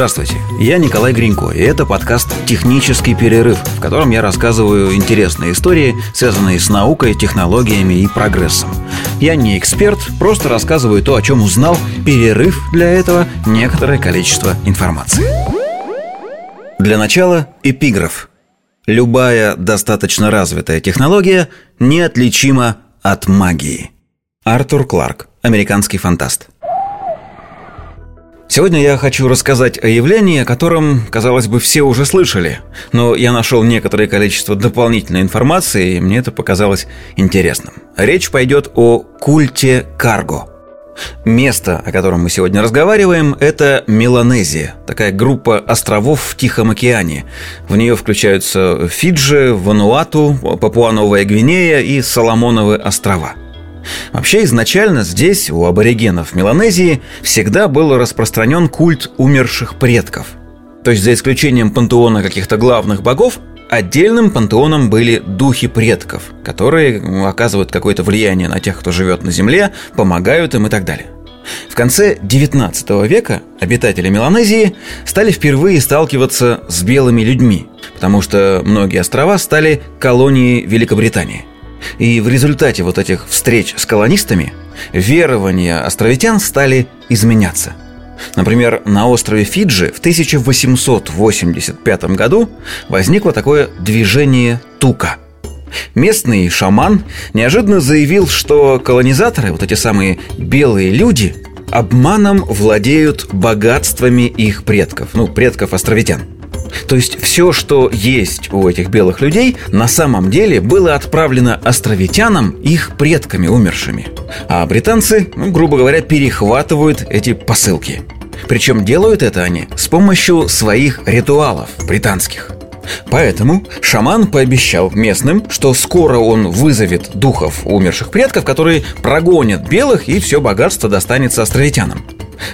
Здравствуйте, я Николай Гринько, и это подкаст «Технический перерыв», в котором я рассказываю интересные истории, связанные с наукой, технологиями и прогрессом. Я не эксперт, просто рассказываю то, о чем узнал, перерыв для этого некоторое количество информации. Для начала эпиграф. Любая достаточно развитая технология неотличима от магии. Артур Кларк, американский фантаст. Сегодня я хочу рассказать о явлении, о котором, казалось бы, все уже слышали, но я нашел некоторое количество дополнительной информации, и мне это показалось интересным. Речь пойдет о культе карго. Место, о котором мы сегодня разговариваем, это Меланезия, такая группа островов в Тихом океане. В нее включаются Фиджи, Вануату, Папуа-Новая Гвинея и Соломоновы острова – Вообще изначально здесь, у аборигенов Меланезии, всегда был распространен культ умерших предков. То есть за исключением пантеона каких-то главных богов, отдельным пантеоном были духи предков, которые оказывают какое-то влияние на тех, кто живет на Земле, помогают им и так далее. В конце XIX века обитатели Меланезии стали впервые сталкиваться с белыми людьми, потому что многие острова стали колонией Великобритании. И в результате вот этих встреч с колонистами верования островитян стали изменяться. Например, на острове Фиджи в 1885 году возникло такое движение Тука. Местный шаман неожиданно заявил, что колонизаторы, вот эти самые белые люди, обманом владеют богатствами их предков, ну, предков островитян – то есть все, что есть у этих белых людей, на самом деле было отправлено островитянам их предками умершими. А британцы, ну, грубо говоря, перехватывают эти посылки. Причем делают это они с помощью своих ритуалов британских. Поэтому шаман пообещал местным, что скоро он вызовет духов умерших предков, которые прогонят белых, и все богатство достанется островитянам.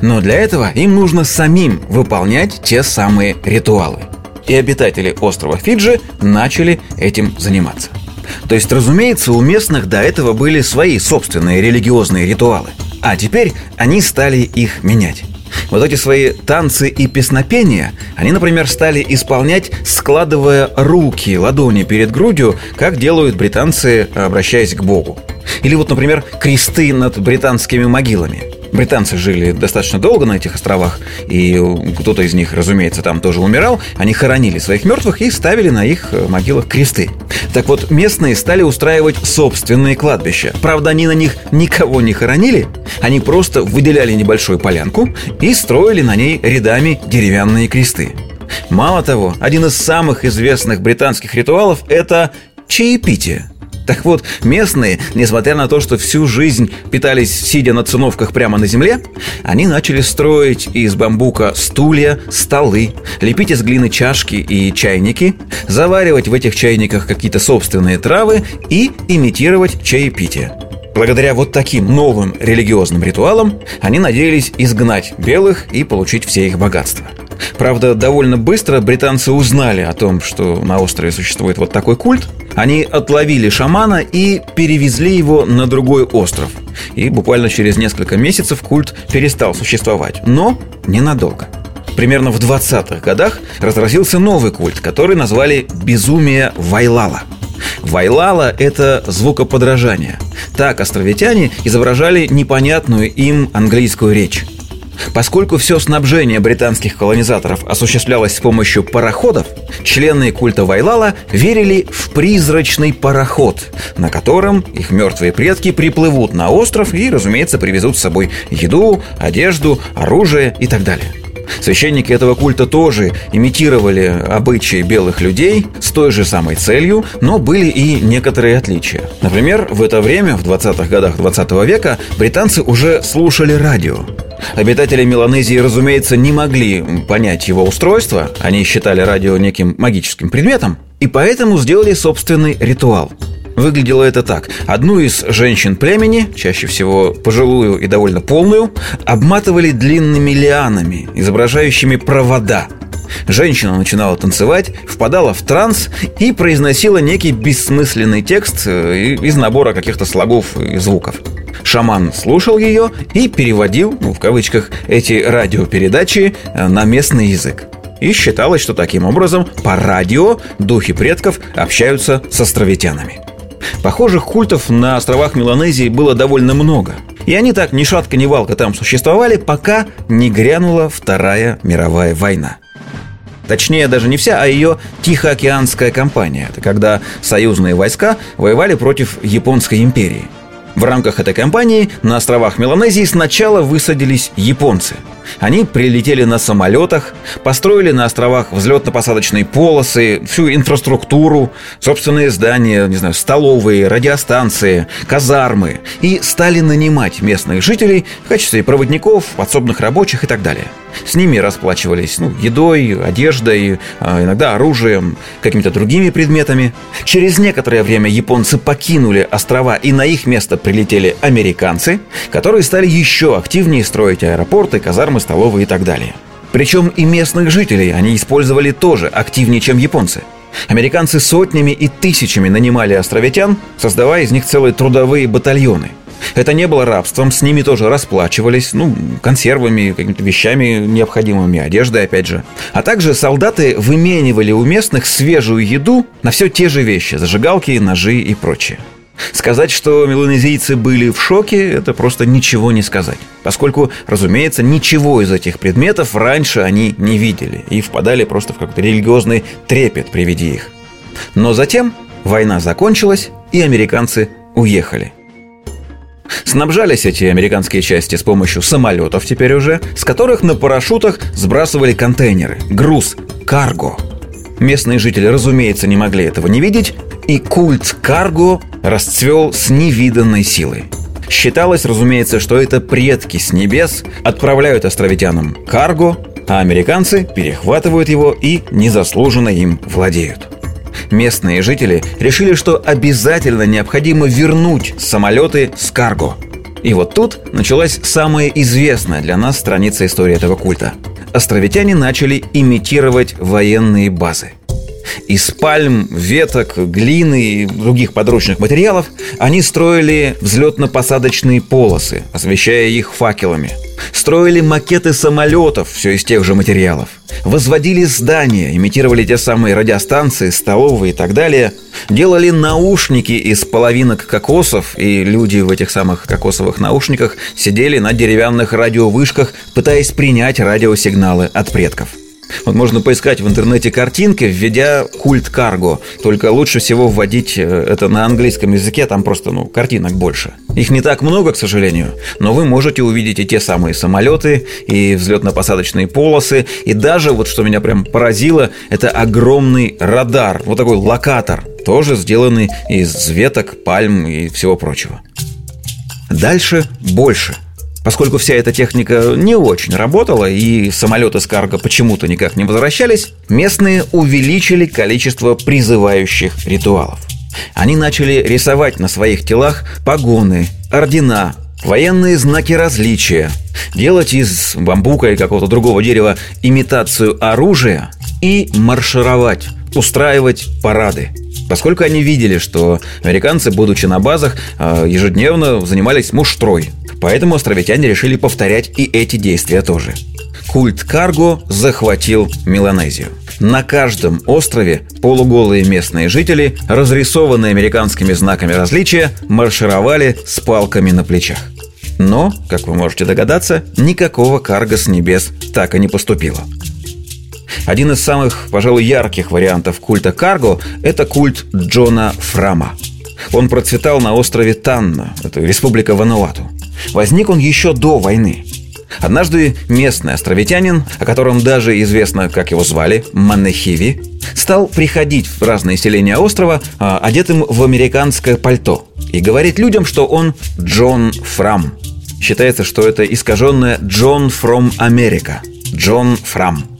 Но для этого им нужно самим выполнять те самые ритуалы. И обитатели острова Фиджи начали этим заниматься. То есть, разумеется, у местных до этого были свои собственные религиозные ритуалы. А теперь они стали их менять. Вот эти свои танцы и песнопения они, например, стали исполнять, складывая руки, ладони перед грудью, как делают британцы, обращаясь к Богу. Или вот, например, кресты над британскими могилами – британцы жили достаточно долго на этих островах, и кто-то из них, разумеется, там тоже умирал, они хоронили своих мертвых и ставили на их э, могилах кресты. Так вот, местные стали устраивать собственные кладбища. Правда, они на них никого не хоронили, они просто выделяли небольшую полянку и строили на ней рядами деревянные кресты. Мало того, один из самых известных британских ритуалов – это чаепитие. Так вот, местные, несмотря на то, что всю жизнь питались сидя на циновках прямо на земле, они начали строить из бамбука стулья, столы, лепить из глины чашки и чайники, заваривать в этих чайниках какие-то собственные травы и имитировать чаепитие. Благодаря вот таким новым религиозным ритуалам они надеялись изгнать белых и получить все их богатства – Правда, довольно быстро британцы узнали о том, что на острове существует вот такой культ. Они отловили шамана и перевезли его на другой остров. И буквально через несколько месяцев культ перестал существовать. Но ненадолго. Примерно в 20-х годах разразился новый культ, который назвали «безумие Вайлала». Вайлала – это звукоподражание. Так островитяне изображали непонятную им английскую речь. Поскольку все снабжение британских колонизаторов осуществлялось с помощью пароходов, члены культа Вайлала верили в призрачный пароход, на котором их мертвые предки приплывут на остров и, разумеется, привезут с собой еду, одежду, оружие и так далее. Священники этого культа тоже имитировали обычаи белых людей с той же самой целью, но были и некоторые отличия. Например, в это время, в 20-х годах 20 века, британцы уже слушали радио. Обитатели Меланезии, разумеется, не могли понять его устройство, они считали радио неким магическим предметом, и поэтому сделали собственный ритуал – Выглядело это так. Одну из женщин племени, чаще всего пожилую и довольно полную, обматывали длинными лианами, изображающими провода. Женщина начинала танцевать, впадала в транс и произносила некий бессмысленный текст э, из набора каких-то слогов и звуков. Шаман слушал ее и переводил, ну, в кавычках, эти радиопередачи э, на местный язык. И считалось, что таким образом по радио духи предков общаются с островитянами. Похожих культов на островах Меланезии было довольно много. И они так ни шатка, ни валка там существовали, пока не грянула Вторая мировая война. Точнее, даже не вся, а ее Тихоокеанская компания. Это когда союзные войска воевали против Японской империи. В рамках этой кампании на островах Меланезии сначала высадились японцы – они прилетели на самолетах, построили на островах взлетно-посадочные полосы, всю инфраструктуру, собственные здания, не знаю, столовые, радиостанции, казармы и стали нанимать местных жителей в качестве проводников, подсобных рабочих и так далее. С ними расплачивались ну, едой, одеждой, а иногда оружием, какими-то другими предметами. Через некоторое время японцы покинули острова и на их место прилетели американцы, которые стали еще активнее строить аэропорты, казармы, столовые и так далее. Причем и местных жителей они использовали тоже активнее, чем японцы. Американцы сотнями и тысячами нанимали островитян, создавая из них целые трудовые батальоны. Это не было рабством, с ними тоже расплачивались, ну, консервами, какими-то вещами необходимыми, одеждой, опять же. А также солдаты выменивали у местных свежую еду на все те же вещи – зажигалки, ножи и прочее. Сказать, что меланезийцы были в шоке, это просто ничего не сказать. Поскольку, разумеется, ничего из этих предметов раньше они не видели и впадали просто в какой-то религиозный трепет при виде их. Но затем война закончилась, и американцы уехали. Снабжались эти американские части с помощью самолетов теперь уже, с которых на парашютах сбрасывали контейнеры, груз, карго. Местные жители, разумеется, не могли этого не видить, и культ карго расцвел с невиданной силой. Считалось, разумеется, что это предки с небес отправляют островитянам карго, а американцы перехватывают его и незаслуженно им владеют. Местные жители решили, что обязательно необходимо вернуть самолеты с карго. И вот тут началась самая известная для нас страница истории этого культа. Островитяне начали имитировать военные базы – из пальм, веток, глины и других подручных материалов они строили взлетно-посадочные полосы, освещая их факелами. Строили макеты самолетов, все из тех же материалов. Возводили здания, имитировали те самые радиостанции, столовые и так далее. Делали наушники из половинок кокосов, и люди в этих самых кокосовых наушниках сидели на деревянных радиовышках, пытаясь принять радиосигналы от предков – вот можно поискать в интернете картинки, введя культ карго. Только лучше всего вводить э, это на английском языке, там просто, ну, картинок больше. Их не так много, к сожалению, но вы можете увидеть и те самые самолеты, и взлетно-посадочные полосы, и даже, вот что меня прям поразило, это огромный радар, вот такой локатор, тоже сделанный из веток, пальм и всего прочего. Дальше больше – Поскольку вся эта техника не очень работала и самолеты с карго почему-то никак не возвращались, местные увеличили количество призывающих ритуалов. Они начали рисовать на своих телах погоны, ордена, военные знаки различия, делать из бамбука и какого-то другого дерева имитацию оружия и маршировать, устраивать парады – поскольку они видели, что американцы, будучи на базах, а, ежедневно занимались муштрой. Поэтому островитяне решили повторять и эти действия тоже. Культ Карго захватил Меланезию. На каждом острове полуголые местные жители, разрисованные американскими знаками различия, маршировали с палками на плечах. Но, как вы можете догадаться, никакого карго с небес так и не поступило. Один из самых, пожалуй, ярких вариантов культа Карго – это культ Джона Фрама. Он процветал на острове Танна, это республика Вануату. Возник он еще до войны. Однажды местный островитянин, о котором даже известно, как его звали, Маннехиви, стал приходить в разные селения острова, а, одетым в американское пальто, и говорить людям, что он Джон Фрам. Считается, что это искаженное Джон Фром Америка. Джон Фрам.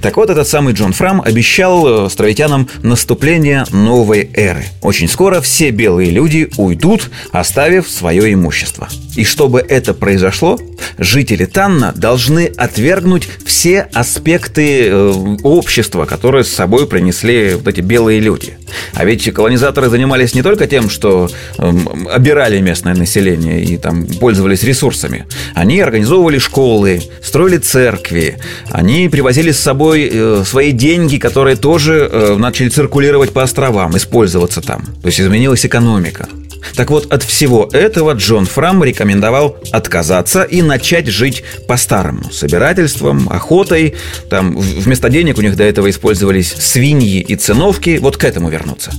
Так вот, этот самый Джон Фрам обещал э, островитянам наступление новой эры. Очень скоро все белые люди уйдут, оставив свое имущество. И чтобы это произошло, жители Танна должны отвергнуть все аспекты э, общества, которые с собой принесли вот эти белые люди. А ведь колонизаторы занимались не только тем, что э, обирали местное население и там пользовались ресурсами. Они организовывали школы, строили церкви, они привозили с собой э, свои деньги, которые тоже э, начали циркулировать по островам, использоваться там. То есть изменилась экономика. Так вот, от всего этого Джон Фрам рекомендовал отказаться и начать жить по-старому. Собирательством, охотой. Там вместо денег у них до этого использовались свиньи и циновки. Вот к этому вернуться.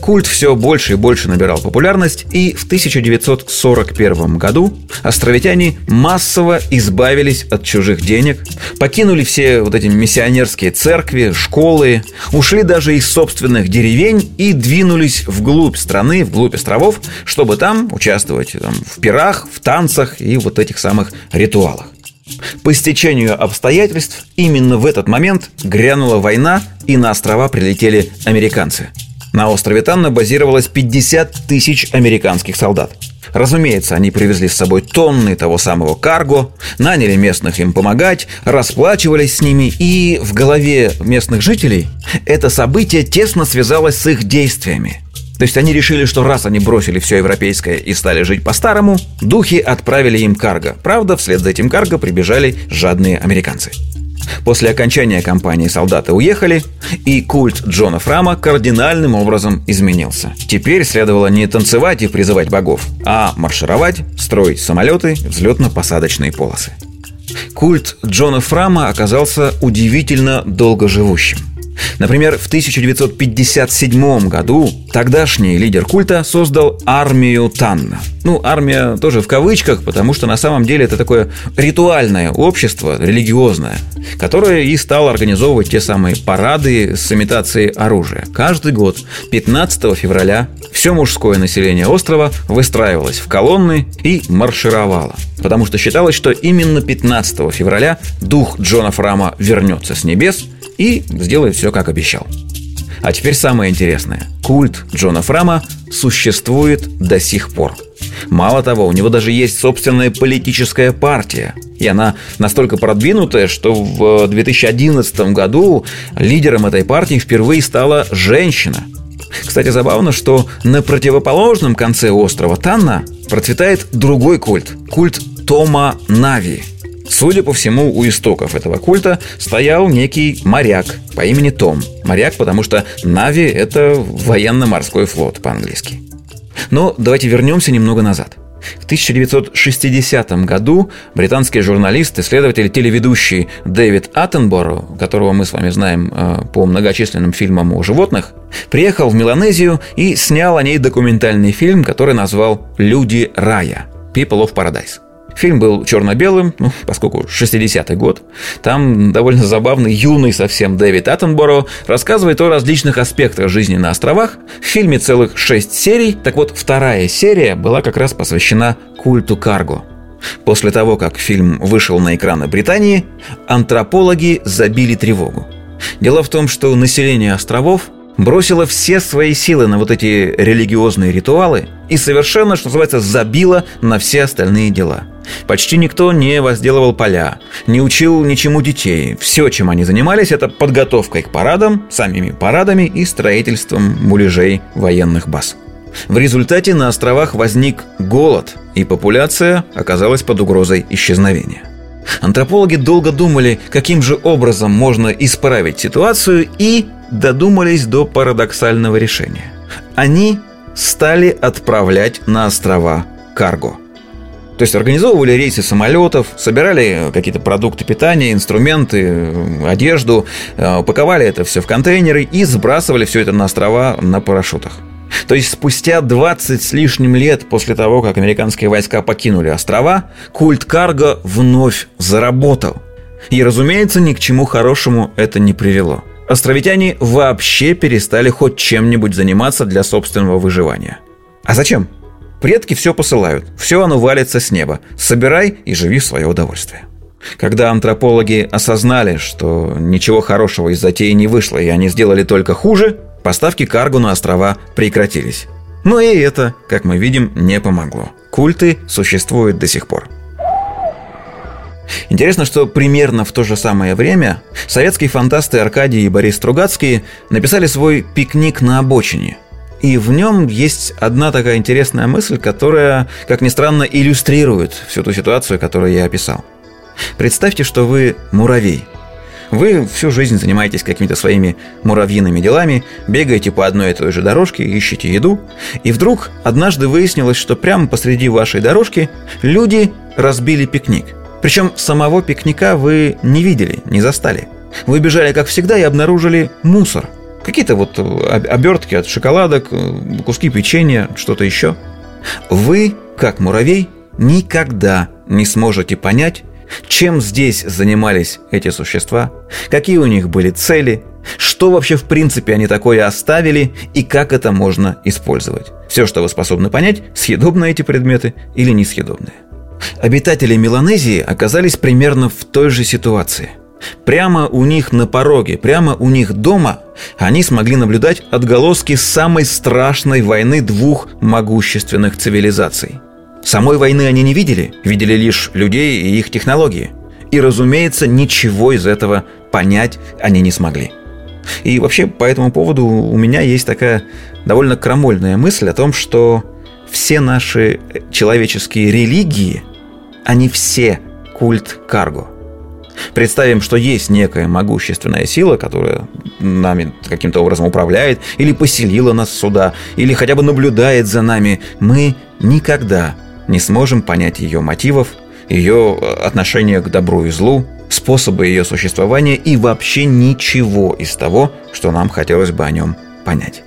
Культ все больше и больше набирал популярность, и в 1941 году островитяне массово избавились от чужих денег, покинули все вот эти миссионерские церкви, школы, ушли даже из собственных деревень и двинулись вглубь страны, вглубь островов, чтобы там участвовать там, в пирах, в танцах и вот этих самых ритуалах. По стечению обстоятельств именно в этот момент грянула война, и на острова прилетели американцы – на острове Танна базировалось 50 тысяч американских солдат. Разумеется, они привезли с собой тонны того самого карго, наняли местных им помогать, расплачивались с ними, и в голове местных жителей это событие тесно связалось с их действиями. То есть они решили, что раз они бросили все европейское и стали жить по-старому, духи отправили им карго. Правда, вслед за этим карго прибежали жадные американцы. После окончания кампании солдаты уехали, и культ Джона Фрама кардинальным образом изменился. Теперь следовало не танцевать и призывать богов, а маршировать, строить самолеты, взлетно-посадочные полосы. Культ Джона Фрама оказался удивительно долгоживущим. Например, в 1957 году тогдашний лидер культа создал армию Танна. Ну, армия тоже в кавычках, потому что на самом деле это такое ритуальное общество, религиозное, которое и стало организовывать те самые парады с имитацией оружия. Каждый год, 15 февраля, все мужское население острова выстраивалось в колонны и маршировало. Потому что считалось, что именно 15 февраля дух Джона Фрама вернется с небес – и сделает все, как обещал. А теперь самое интересное. Культ Джона Фрама существует до сих пор. Мало того, у него даже есть собственная политическая партия. И она настолько продвинутая, что в 2011 году лидером этой партии впервые стала женщина. Кстати, забавно, что на противоположном конце острова Танна процветает другой культ. Культ Тома Нави – Судя по всему, у истоков этого культа стоял некий моряк по имени Том. Моряк, потому что Нави – это военно-морской флот по-английски. Но давайте вернемся немного назад. В 1960 году британский журналист, исследователь, телеведущий Дэвид Аттенборо, которого мы с вами знаем э, по многочисленным фильмам о животных, приехал в Меланезию и снял о ней документальный фильм, который назвал «Люди рая» – «People of Paradise». Фильм был черно-белым, ну, поскольку 60-й год. Там довольно забавный, юный совсем Дэвид Аттенборо рассказывает о различных аспектах жизни на островах. В фильме целых шесть серий. Так вот, вторая серия была как раз посвящена культу карго. После того, как фильм вышел на экраны Британии, антропологи забили тревогу. Дело в том, что население островов бросила все свои силы на вот эти религиозные ритуалы и совершенно, что называется, забила на все остальные дела. Почти никто не возделывал поля, не учил ничему детей. Все, чем они занимались, это подготовкой к парадам, самими парадами и строительством муляжей военных баз. В результате на островах возник голод, и популяция оказалась под угрозой исчезновения. Антропологи долго думали, каким же образом можно исправить ситуацию и додумались до парадоксального решения. Они стали отправлять на острова карго. То есть организовывали рейсы самолетов, собирали какие-то продукты питания, инструменты, одежду, э, упаковали это все в контейнеры и сбрасывали все это на острова на парашютах. То есть спустя 20 с лишним лет после того, как американские войска покинули острова, культ карго вновь заработал. И, разумеется, ни к чему хорошему это не привело. Островитяне вообще перестали хоть чем-нибудь заниматься для собственного выживания. А зачем? Предки все посылают, все оно валится с неба. Собирай и живи в свое удовольствие. Когда антропологи осознали, что ничего хорошего из затеи не вышло, и они сделали только хуже, поставки каргу на острова прекратились. Но и это, как мы видим, не помогло. Культы существуют до сих пор. Интересно, что примерно в то же самое время советские фантасты Аркадий и Борис Стругацкий написали свой «Пикник на обочине». И в нем есть одна такая интересная мысль, которая, как ни странно, иллюстрирует всю ту ситуацию, которую я описал. Представьте, что вы муравей. Вы всю жизнь занимаетесь какими-то своими муравьиными делами, бегаете по одной и той же дорожке, ищете еду, и вдруг однажды выяснилось, что прямо посреди вашей дорожки люди разбили пикник – причем самого пикника вы не видели, не застали. Вы бежали, как всегда, и обнаружили мусор. Какие-то вот э, обертки от шоколадок, э, куски печенья, что-то еще. Вы, как муравей, никогда не сможете понять, чем здесь занимались эти существа, какие у них были цели, что вообще в принципе они такое оставили и как это можно использовать. Все, что вы способны понять, съедобны эти предметы или несъедобные. Обитатели Меланезии оказались примерно в той же ситуации. Прямо у них на пороге, прямо у них дома они смогли наблюдать отголоски самой страшной войны двух могущественных цивилизаций. Самой войны они не видели, видели лишь людей и их технологии. И, разумеется, ничего из этого понять они не смогли. И вообще по этому поводу у меня есть такая довольно крамольная мысль о том, что все наши человеческие религии – они все культ карго. Представим, что есть некая могущественная сила, которая нами каким-то образом управляет, или поселила нас сюда, или хотя бы наблюдает за нами. Мы никогда не сможем понять ее мотивов, ее э, отношение к добру и злу, способы ее существования и вообще ничего из того, что нам хотелось бы о нем понять.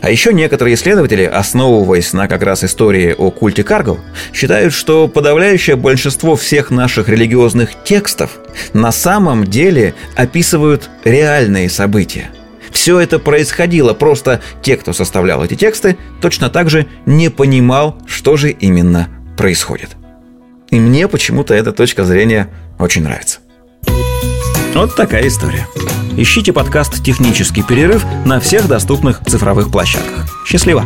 А еще некоторые исследователи, основываясь на как раз истории о культе Каргов, считают, что подавляющее большинство всех наших религиозных текстов на самом деле описывают реальные события. Все это происходило, просто те, кто составлял эти тексты, точно так же не понимал, что же именно происходит. И мне почему-то эта точка зрения очень нравится. Вот такая история. Ищите подкаст «Технический перерыв» на всех доступных цифровых площадках. Счастливо!